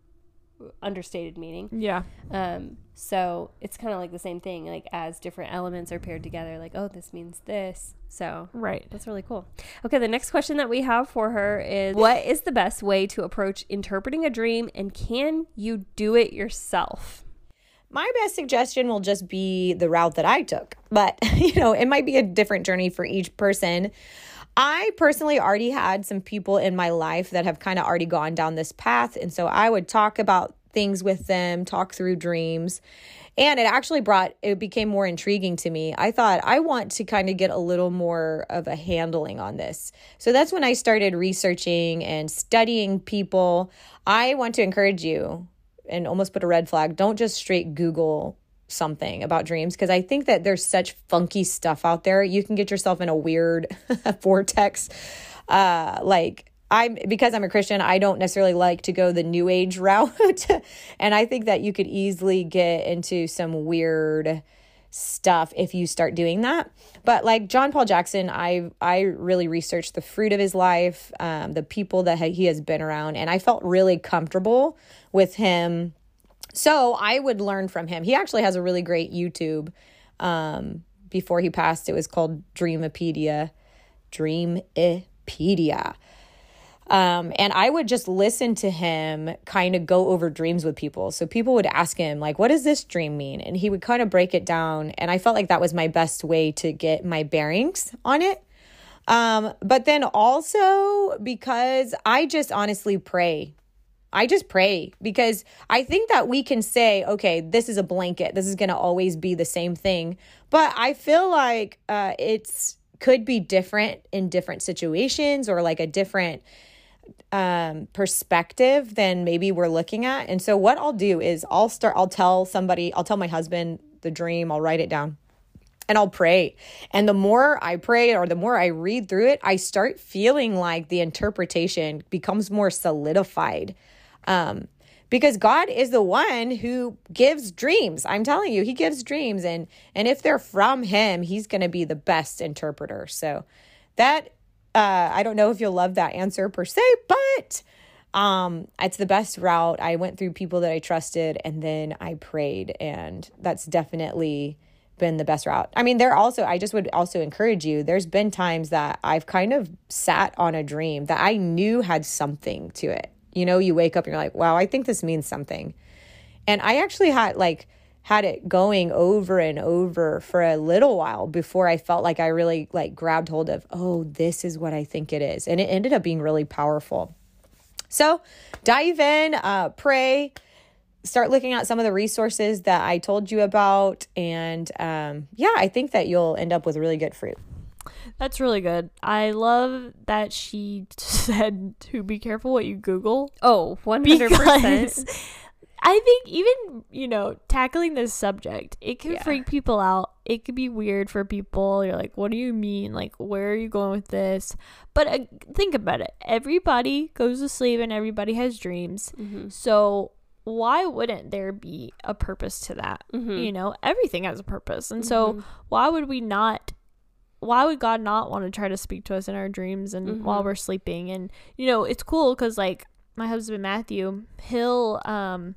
understated meaning. Yeah. Um, so it's kind of like the same thing. Like as different elements are paired together, like oh, this means this. So Right. that's really cool. Okay, the next question that we have for her is What is the best way to approach interpreting a dream and can you do it yourself? My best suggestion will just be the route that I took, but you know, it might be a different journey for each person. I personally already had some people in my life that have kind of already gone down this path. And so I would talk about things with them, talk through dreams. And it actually brought, it became more intriguing to me. I thought, I want to kind of get a little more of a handling on this. So that's when I started researching and studying people. I want to encourage you and almost put a red flag don't just straight Google something about dreams because I think that there's such funky stuff out there. You can get yourself in a weird vortex. Uh, like I'm because I'm a Christian, I don't necessarily like to go the new age route. and I think that you could easily get into some weird stuff if you start doing that. But like John Paul Jackson, I I really researched the fruit of his life, um, the people that he has been around, and I felt really comfortable with him. So I would learn from him. He actually has a really great YouTube. Um, before he passed, it was called Dreamopedia. Dreamopedia. Um, and I would just listen to him kind of go over dreams with people. So people would ask him, like, what does this dream mean? And he would kind of break it down. And I felt like that was my best way to get my bearings on it. Um, but then also because I just honestly pray. I just pray because I think that we can say, okay, this is a blanket. This is going to always be the same thing. But I feel like uh, it's could be different in different situations or like a different um, perspective than maybe we're looking at. And so what I'll do is I'll start, I'll tell somebody, I'll tell my husband the dream, I'll write it down and I'll pray. And the more I pray or the more I read through it, I start feeling like the interpretation becomes more solidified. Um, because God is the one who gives dreams. I'm telling you, he gives dreams and and if they're from him, he's going to be the best interpreter. So that uh, I don't know if you'll love that answer per se, but um, it's the best route. I went through people that I trusted and then I prayed, and that's definitely been the best route. I mean, there also, I just would also encourage you, there's been times that I've kind of sat on a dream that I knew had something to it. You know, you wake up and you're like, wow, I think this means something. And I actually had like, had it going over and over for a little while before I felt like I really like grabbed hold of, oh, this is what I think it is. And it ended up being really powerful. So dive in, uh, pray, start looking at some of the resources that I told you about. And um, yeah, I think that you'll end up with really good fruit. That's really good. I love that she said to be careful what you Google. Oh, 100%. Because I think even, you know, tackling this subject, it can Yeah. freak people out. It could be weird for people. You're like, what do you mean? Like, where are you going with this? But uh, think about it. Everybody goes to sleep and everybody has dreams. Mm-hmm. So why wouldn't there be a purpose to that? Mm-hmm. You know, everything has a purpose. And so why would we not why would God not want to try to speak to us in our dreams and while we're sleeping? And you know, it's cool cuz like my husband Matthew, he'll um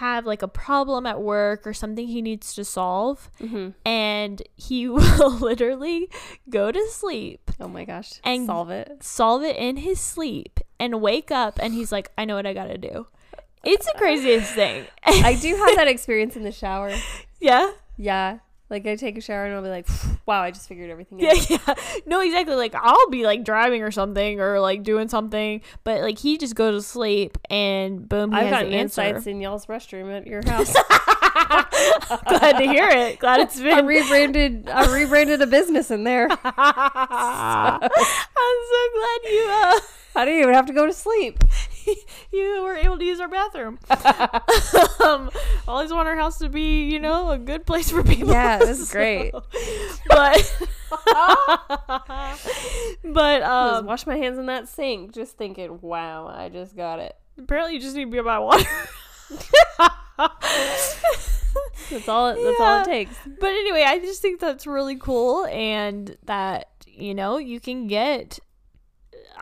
have like a problem at work or something he needs to solve Mm-hmm. and he will literally go to sleep, Oh my gosh. And- solve it. solve it in his sleep and wake up and he's like, I know what I got to do. It's the craziest thing. I do have that experience in the shower. yeah. Yeah. Like I take a shower and I'll be like, wow, I just figured everything out. yeah. yeah. No, exactly. Like I'll be like driving or something or like doing something, but like he just goes to sleep and boom, he I've answer. insights in y'all's restroom at your house. Glad to hear it. Glad it's been. rebranded. I rebranded a business in there. I'm so glad you uh I didn't even have to go to sleep. you were able to use our bathroom. um, always want our house to be, you know, a good place for people. Yeah, this is great. But but um, wash my hands in that sink, just thinking, wow, I just got it. apparently you just need to be by water. That's all. It, that's all it takes. But anyway, I just think that's really cool and that, you know, you can get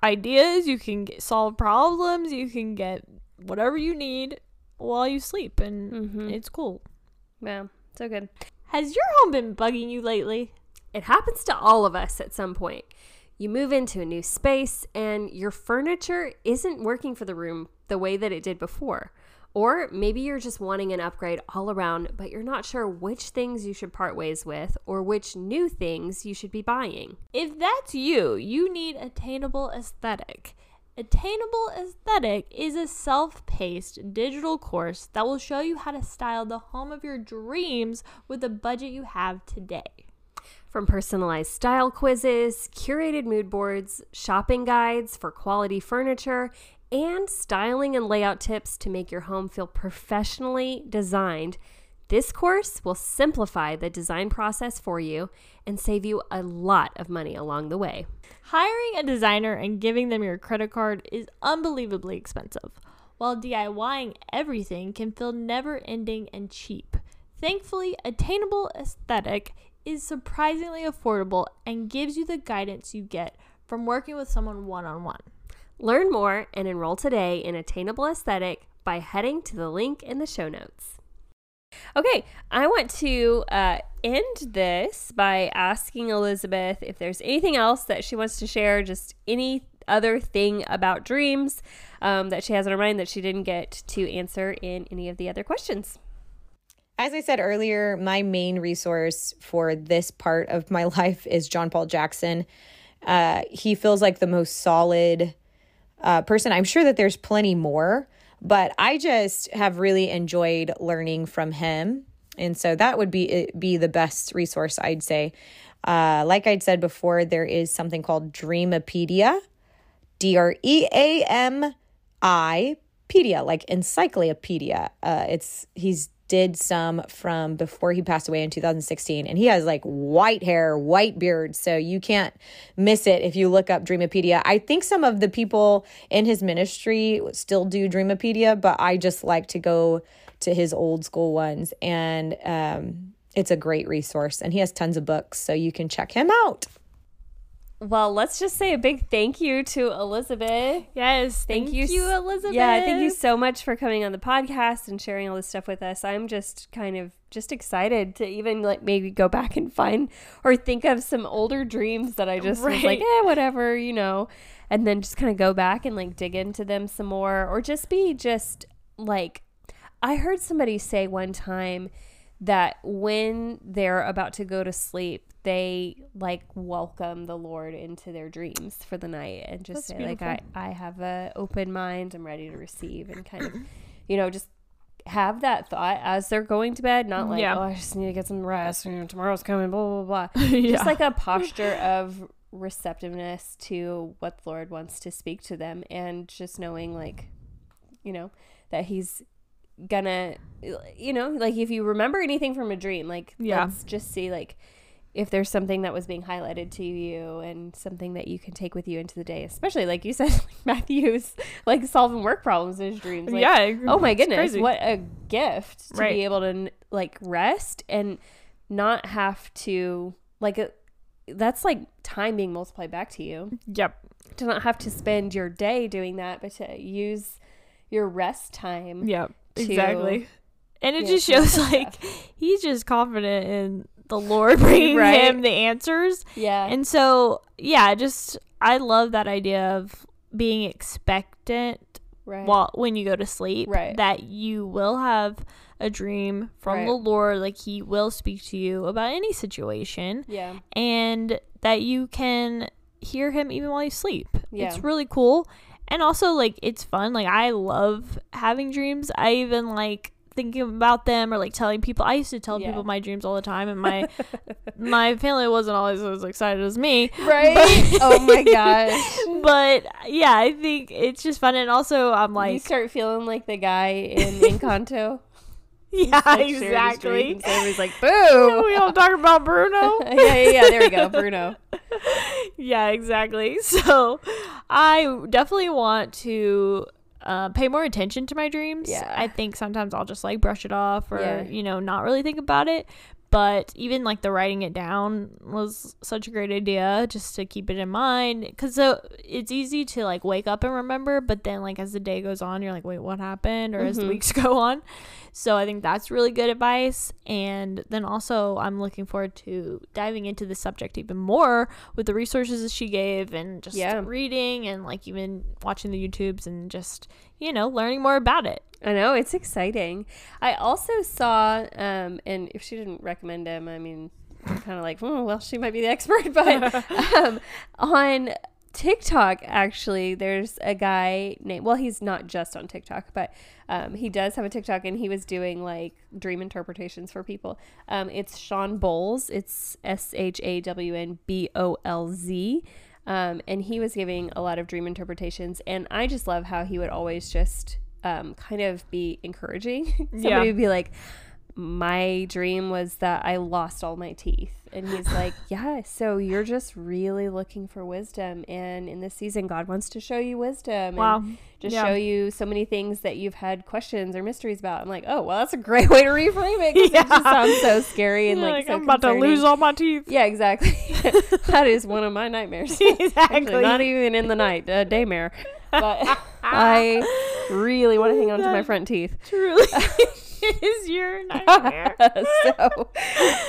ideas, you can get, solve problems, you can get whatever you need while you sleep and Mhm. it's cool. Yeah, so good. Has your home been bugging you lately? It happens to all of us at some point. You move into a new space and your furniture isn't working for the room the way that it did before. Or maybe you're just wanting an upgrade all around, but you're not sure which things you should part ways with or which new things you should be buying. If that's you, you need Attainable Aesthetic. Attainable Aesthetic is a self paced digital course that will show you how to style the home of your dreams with the budget you have today. From personalized style quizzes, curated mood boards, shopping guides for quality furniture, and styling and layout tips to make your home feel professionally designed, this course will simplify the design process for you and save you a lot of money along the way. Hiring a designer and giving them your credit card is unbelievably expensive, while DIYing everything can feel never ending and cheap. Thankfully, Attainable Aesthetic is surprisingly affordable and gives you the guidance you get from working with someone one on one. Learn more and enroll today in Attainable Aesthetic by heading to the link in the show notes. Okay, I want to uh, end this by asking Elizabeth if there's anything else that she wants to share, just any other thing about dreams um, that she has in her mind that she didn't get to answer in any of the other questions. As I said earlier, my main resource for this part of my life is John Paul Jackson. Uh, he feels like the most solid uh, person. I'm sure that there's plenty more, but I just have really enjoyed learning from him, and so that would be be the best resource I'd say. Uh, like I'd said before, there is something called Dreamopedia, D R E A M I pedia, like encyclopedia. Uh, it's he's did some from before he passed away in 2016 and he has like white hair white beard so you can't miss it if you look up dreamopedia. I think some of the people in his ministry still do dreamopedia but i just like to go to his old school ones and um, it's a great resource and he has tons of books so you can check him out Well, let's just say a big thank you to Elizabeth. Yes, Thank thank, you you, Elizabeth. Yeah, thank you so much for coming on the podcast and sharing all this stuff with us. I'm just kind of just excited to even like maybe go back and find or think of some older dreams that I just was like, Right. eh, whatever, you know, and then just kind of go back and like dig into them some more or just be just like I heard somebody say one time that when they're about to go to sleep, they like welcome the Lord into their dreams for the night and just That's say like I. I have a open mind, I'm ready to receive and kind of you know just have that thought as they're going to bed, not like Yeah. oh I just need to get some rest, you know, tomorrow's coming, blah blah blah. yeah. Just like a posture of receptiveness to what the Lord wants to speak to them and just knowing like you know that he's gonna you know like if you remember anything from a dream like Yeah. let's just see like if there's something that was being highlighted to you and something that you can take with you into the day especially like you said like matthew's like solving work problems in his dreams like, yeah. oh my goodness crazy. what a gift to Right. be able to like rest and not have to like a, that's like time being multiplied back to you Yep. to not have to spend your day doing that but to use your rest time Yep. Exactly. And it Yeah, just shows like he's just confident in the Lord bringing Right. him the answers. yeah And so, yeah, just I love that idea of being expectant right while when you go to sleep Right. that you will have a dream from Right. the Lord like he will speak to you about any situation yeah and that you can hear him even while you sleep. Yeah. It's really cool. And also like it's fun. Like I love having dreams. I even like thinking about them or like telling people. I used to tell Yeah. people my dreams all the time and my my family wasn't always as excited as me. right but, oh my gosh But yeah, I think it's just fun and also I'm like, you start feeling like the guy in Encanto. Yeah, Like, exactly. and Everybody's like, boo. we all talk about Bruno. yeah, yeah, yeah. There we go, Bruno. yeah, exactly. So I definitely want to uh, pay more attention to my dreams. Yeah. I think sometimes I'll just like brush it off or, Yeah. you know, not really think about it. But even like the writing it down was such a great idea just to keep it in mind because so it's easy to like wake up and remember but then like as the day goes on you're like wait what happened? or as the weeks go on. So i think that's really good advice and then also i'm looking forward to diving into the subject even more with the resources that she gave and just Yeah. reading and like even watching the youtubes and just you know learning more about it I know it's exciting. I also saw, um, and if she didn't recommend him, I mean, I'm kind of like, oh, well, she might be the expert. But um, on TikTok, actually, there's a guy named. Well, he's not just on TikTok, but um, he does have a TikTok, and he was doing like dream interpretations for people. Um, it's Shawn Bolz. It's S H A W N B O L Z. Um, and he was giving a lot of dream interpretations, and I just love how he would always just um, kind of be encouraging. Somebody Yeah. would be like, "My dream was that I lost all my teeth," and he's like, "Yeah, so you're just really looking for wisdom, and in this season, God wants to show you wisdom, wow and just Yeah. show you so many things that you've had questions or mysteries about." I'm like, "Oh, well, that's a great way to reframe it. 'cause It just Yeah. sounds so scary and You're like, so i'm about to lose all my teeth Yeah, exactly. that is one of my nightmares. exactly Actually, not even in the night, uh, daymare. But I really want to hang on to my front teeth. truly is your nightmare. so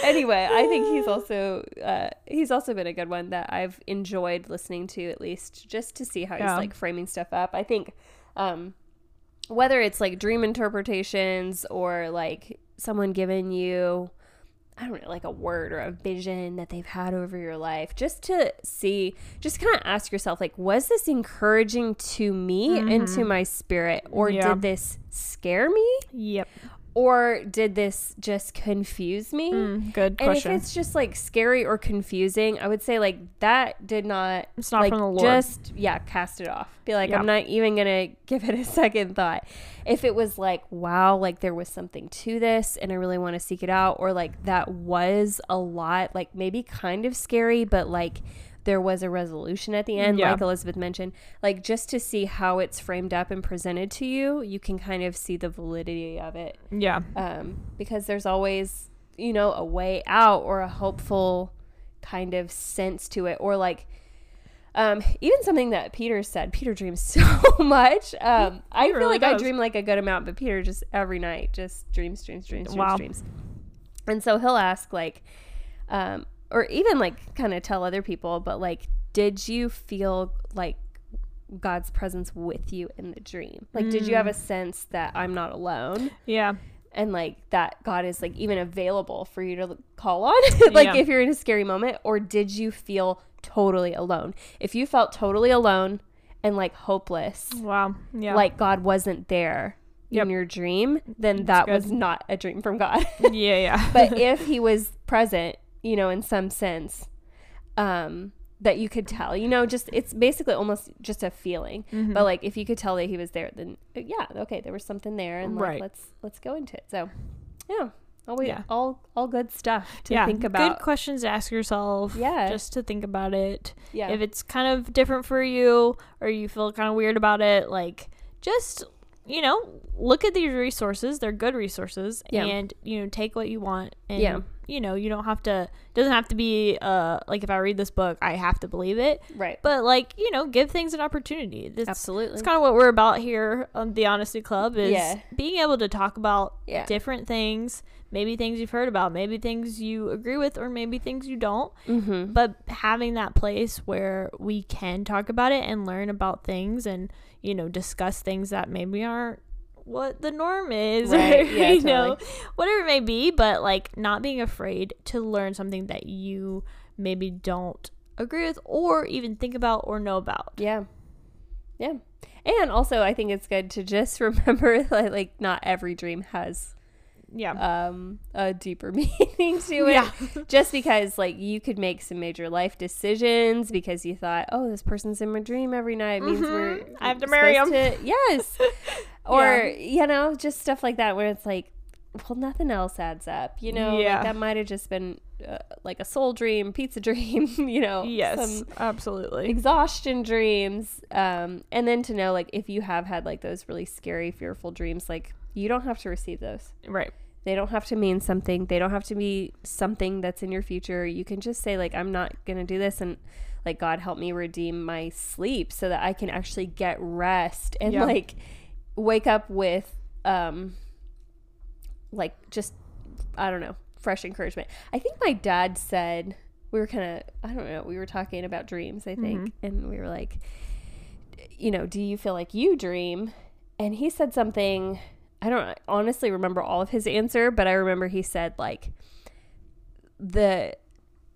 anyway, I think he's also uh, he's also been a good one that I've enjoyed listening to at least just to see how he's like framing stuff up. I think um, whether it's like dream interpretations or like someone giving you I don't know, like a word or a vision that they've had over your life, just to see, just kind of ask yourself, like, was this encouraging to me and to mm-hmm. my spirit, or Yeah. did this scare me, Yep. Or did this just confuse me? Mm, good And question. if it's just like scary or confusing, I would say like that did not. It's not like, from the Lord. Just yeah, cast it off. Be like, Yeah. I'm not even gonna give it a second thought. If it was like, wow, like there was something to this, and I really want to seek it out, or like that was a lot, like maybe kind of scary, but like there was a resolution at the end, Yeah. like Elizabeth mentioned, like just to see how it's framed up and presented to you, you can kind of see the validity of it yeah. um, because there's always you know a way out or a hopeful kind of sense to it or like um, even something that peter said peter dreams so much um, i feel really like i dream like a good amount but peter just every night just dreams dreams dreams dreams Wow. dreams and so he'll ask like um, or even like kind of tell other people but like did you feel like god's presence with you in the dream like did you have a mm. sense that i'm not alone Yeah. and like that God is like even available for you to call on, like Yeah. if you're in a scary moment, or did you feel totally alone? If you felt totally alone and like hopeless, Wow. Yeah. like God wasn't there Yep. in your dream, then that good. was not a dream from God. yeah. Yeah. but if He was present, you know, in some sense, um, that you could tell, you know, just it's basically almost just a feeling. Mm-hmm. But like if you could tell that He was there, then uh, yeah, okay, there was something there, and like Right. let's let's go into it. So yeah, all Yeah. all all good stuff to yeah. think about. Good questions to ask yourself. Yeah. Just to think about it. yeah, If it's kind of different for you or you feel kind of weird about it, like just you know, look at these resources. They're good resources Yeah. and you know, take what you want and Yeah. You know, you don't have to doesn't have to be uh like if I read this book, I have to believe it. right, But like, you know, give things an opportunity. That's absolutely. It's kind of what we're about here on the Honesty Club is Yeah. being able to talk about Yeah. different things, maybe things you've heard about, maybe things you agree with or maybe things you don't, mm-hmm. but having that place where we can talk about it and learn about things and, you know, discuss things that maybe aren't what the norm is Right, or yeah, you know whatever it may be but like not being afraid to learn something that you maybe don't agree with or even think about or know about Yeah. Yeah. And also I think it's good to just remember that like not every dream has yeah um a deeper meaning to it. Yeah. just because like you could make some major life decisions because you thought, Oh, this person's in my dream every night means we're Mhm. I have to marry him. to- Yes. Or you know, just stuff like that where it's like well, nothing else adds up, you know. Like, that might have just been uh, like a soul dream, pizza dream, you know. yes some absolutely exhaustion dreams um and then to know like if you have had like those really scary fearful dreams like you don't have to receive those right They don't have to mean something. They don't have to be something that's in your future. You can just say like I'm not going to do this and like God help me redeem my sleep so that I can actually get rest and Yeah. like wake up with um like just I don't know, fresh encouragement. I think my dad said we were kind of I don't know, we were talking about dreams, I think, and we were like you know, do you feel like you dream? And he said something I don't honestly remember all of his answer, but I remember he said like the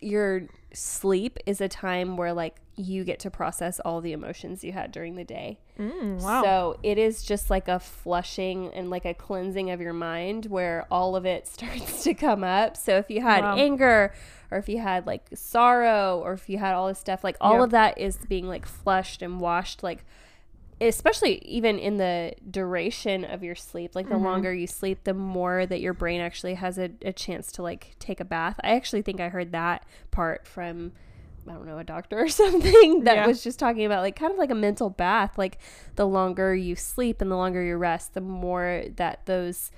your sleep is a time where like you get to process all the emotions you had during the day. Mm, wow. So it is just like a flushing and like a cleansing of your mind where all of it starts to come up. So if you had Wow. anger or if you had like sorrow or if you had all this stuff, like all Yeah. of that is being like flushed and washed like especially even in the duration of your sleep like the Mm-hmm. longer you sleep the more that your brain actually has a, a chance to like take a bath i actually think i heard that part from i don't know a doctor or something that Yeah. was just talking about like kind of like a mental bath like the longer you sleep and the longer you rest the more that those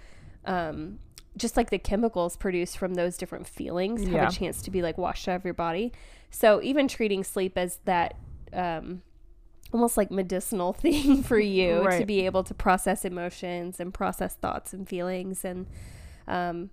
um just like the chemicals produced from those different feelings have Yeah. a chance to be like washed out of your body so even treating sleep as that um almost like medicinal thing for you to be able to process emotions and process thoughts and feelings and um,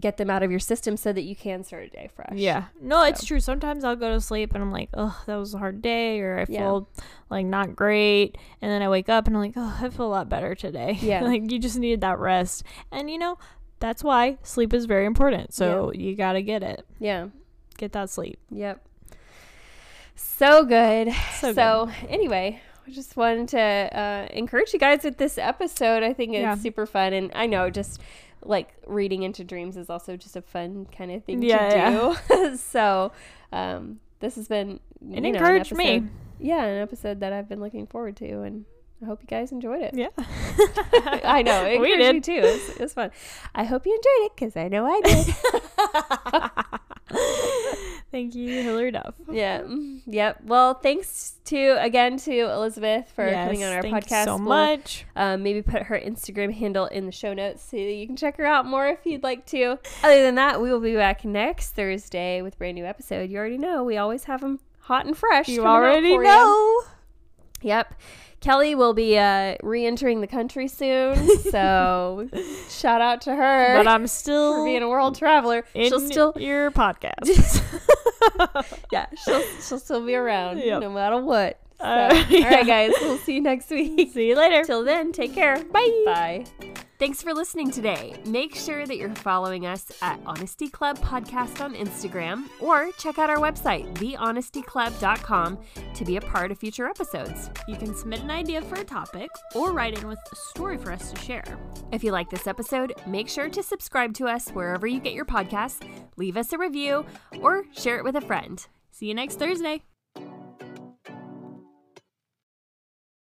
get them out of your system so that you can start a day fresh. Yeah. No, it's true. Sometimes I'll go to sleep and I'm like, oh, that was a hard day, or I Yeah. feel like not great. And then I wake up and I'm like, oh, I feel a lot better today. Yeah. like you just needed that rest. And you know, that's why sleep is very important. So you got to get it. Yeah. Get that sleep. Yep. So good. So So, anyway, I just wanted to uh, encourage you guys with this episode. I think it's Yeah. super fun. And I know just like reading into dreams is also just a fun kind of thing Yeah, to do. so, um, this has been It you know, an encouraged me. Yeah, an episode that I've been looking forward to. And I hope you guys enjoyed it. Yeah. I know. It We me did. too. It was, it was fun. I hope you enjoyed it because I know I did. Thank you, Hilary Duff. Yeah. Yep. Well, thanks to again to Elizabeth for coming on our thank you podcast. so We'll, much. Um, maybe put her Instagram handle in the show notes so that you can check her out more if you'd like to. Other than that, we will be back next Thursday with a brand new episode. You already know we always have them hot and fresh. You already know. Yep. Kelly will be uh, re-entering the country soon, so shout out to her But I'm for still being a world traveler. She'll still, your podcast. yeah, she'll she'll still be around Yep. no matter what. So, Uh, yeah. right, guys, we'll see you next week. See you later. Till then, take care. Bye. Bye. Thanks for listening today. Make sure that you're following us at Honesty Club Podcast on Instagram or check out our website, thehonestyclub.com, to be a part of future episodes. You can submit an idea for a topic or write in with a story for us to share. If you like this episode, make sure to subscribe to us wherever you get your podcasts, leave us a review, or share it with a friend. See you next Thursday.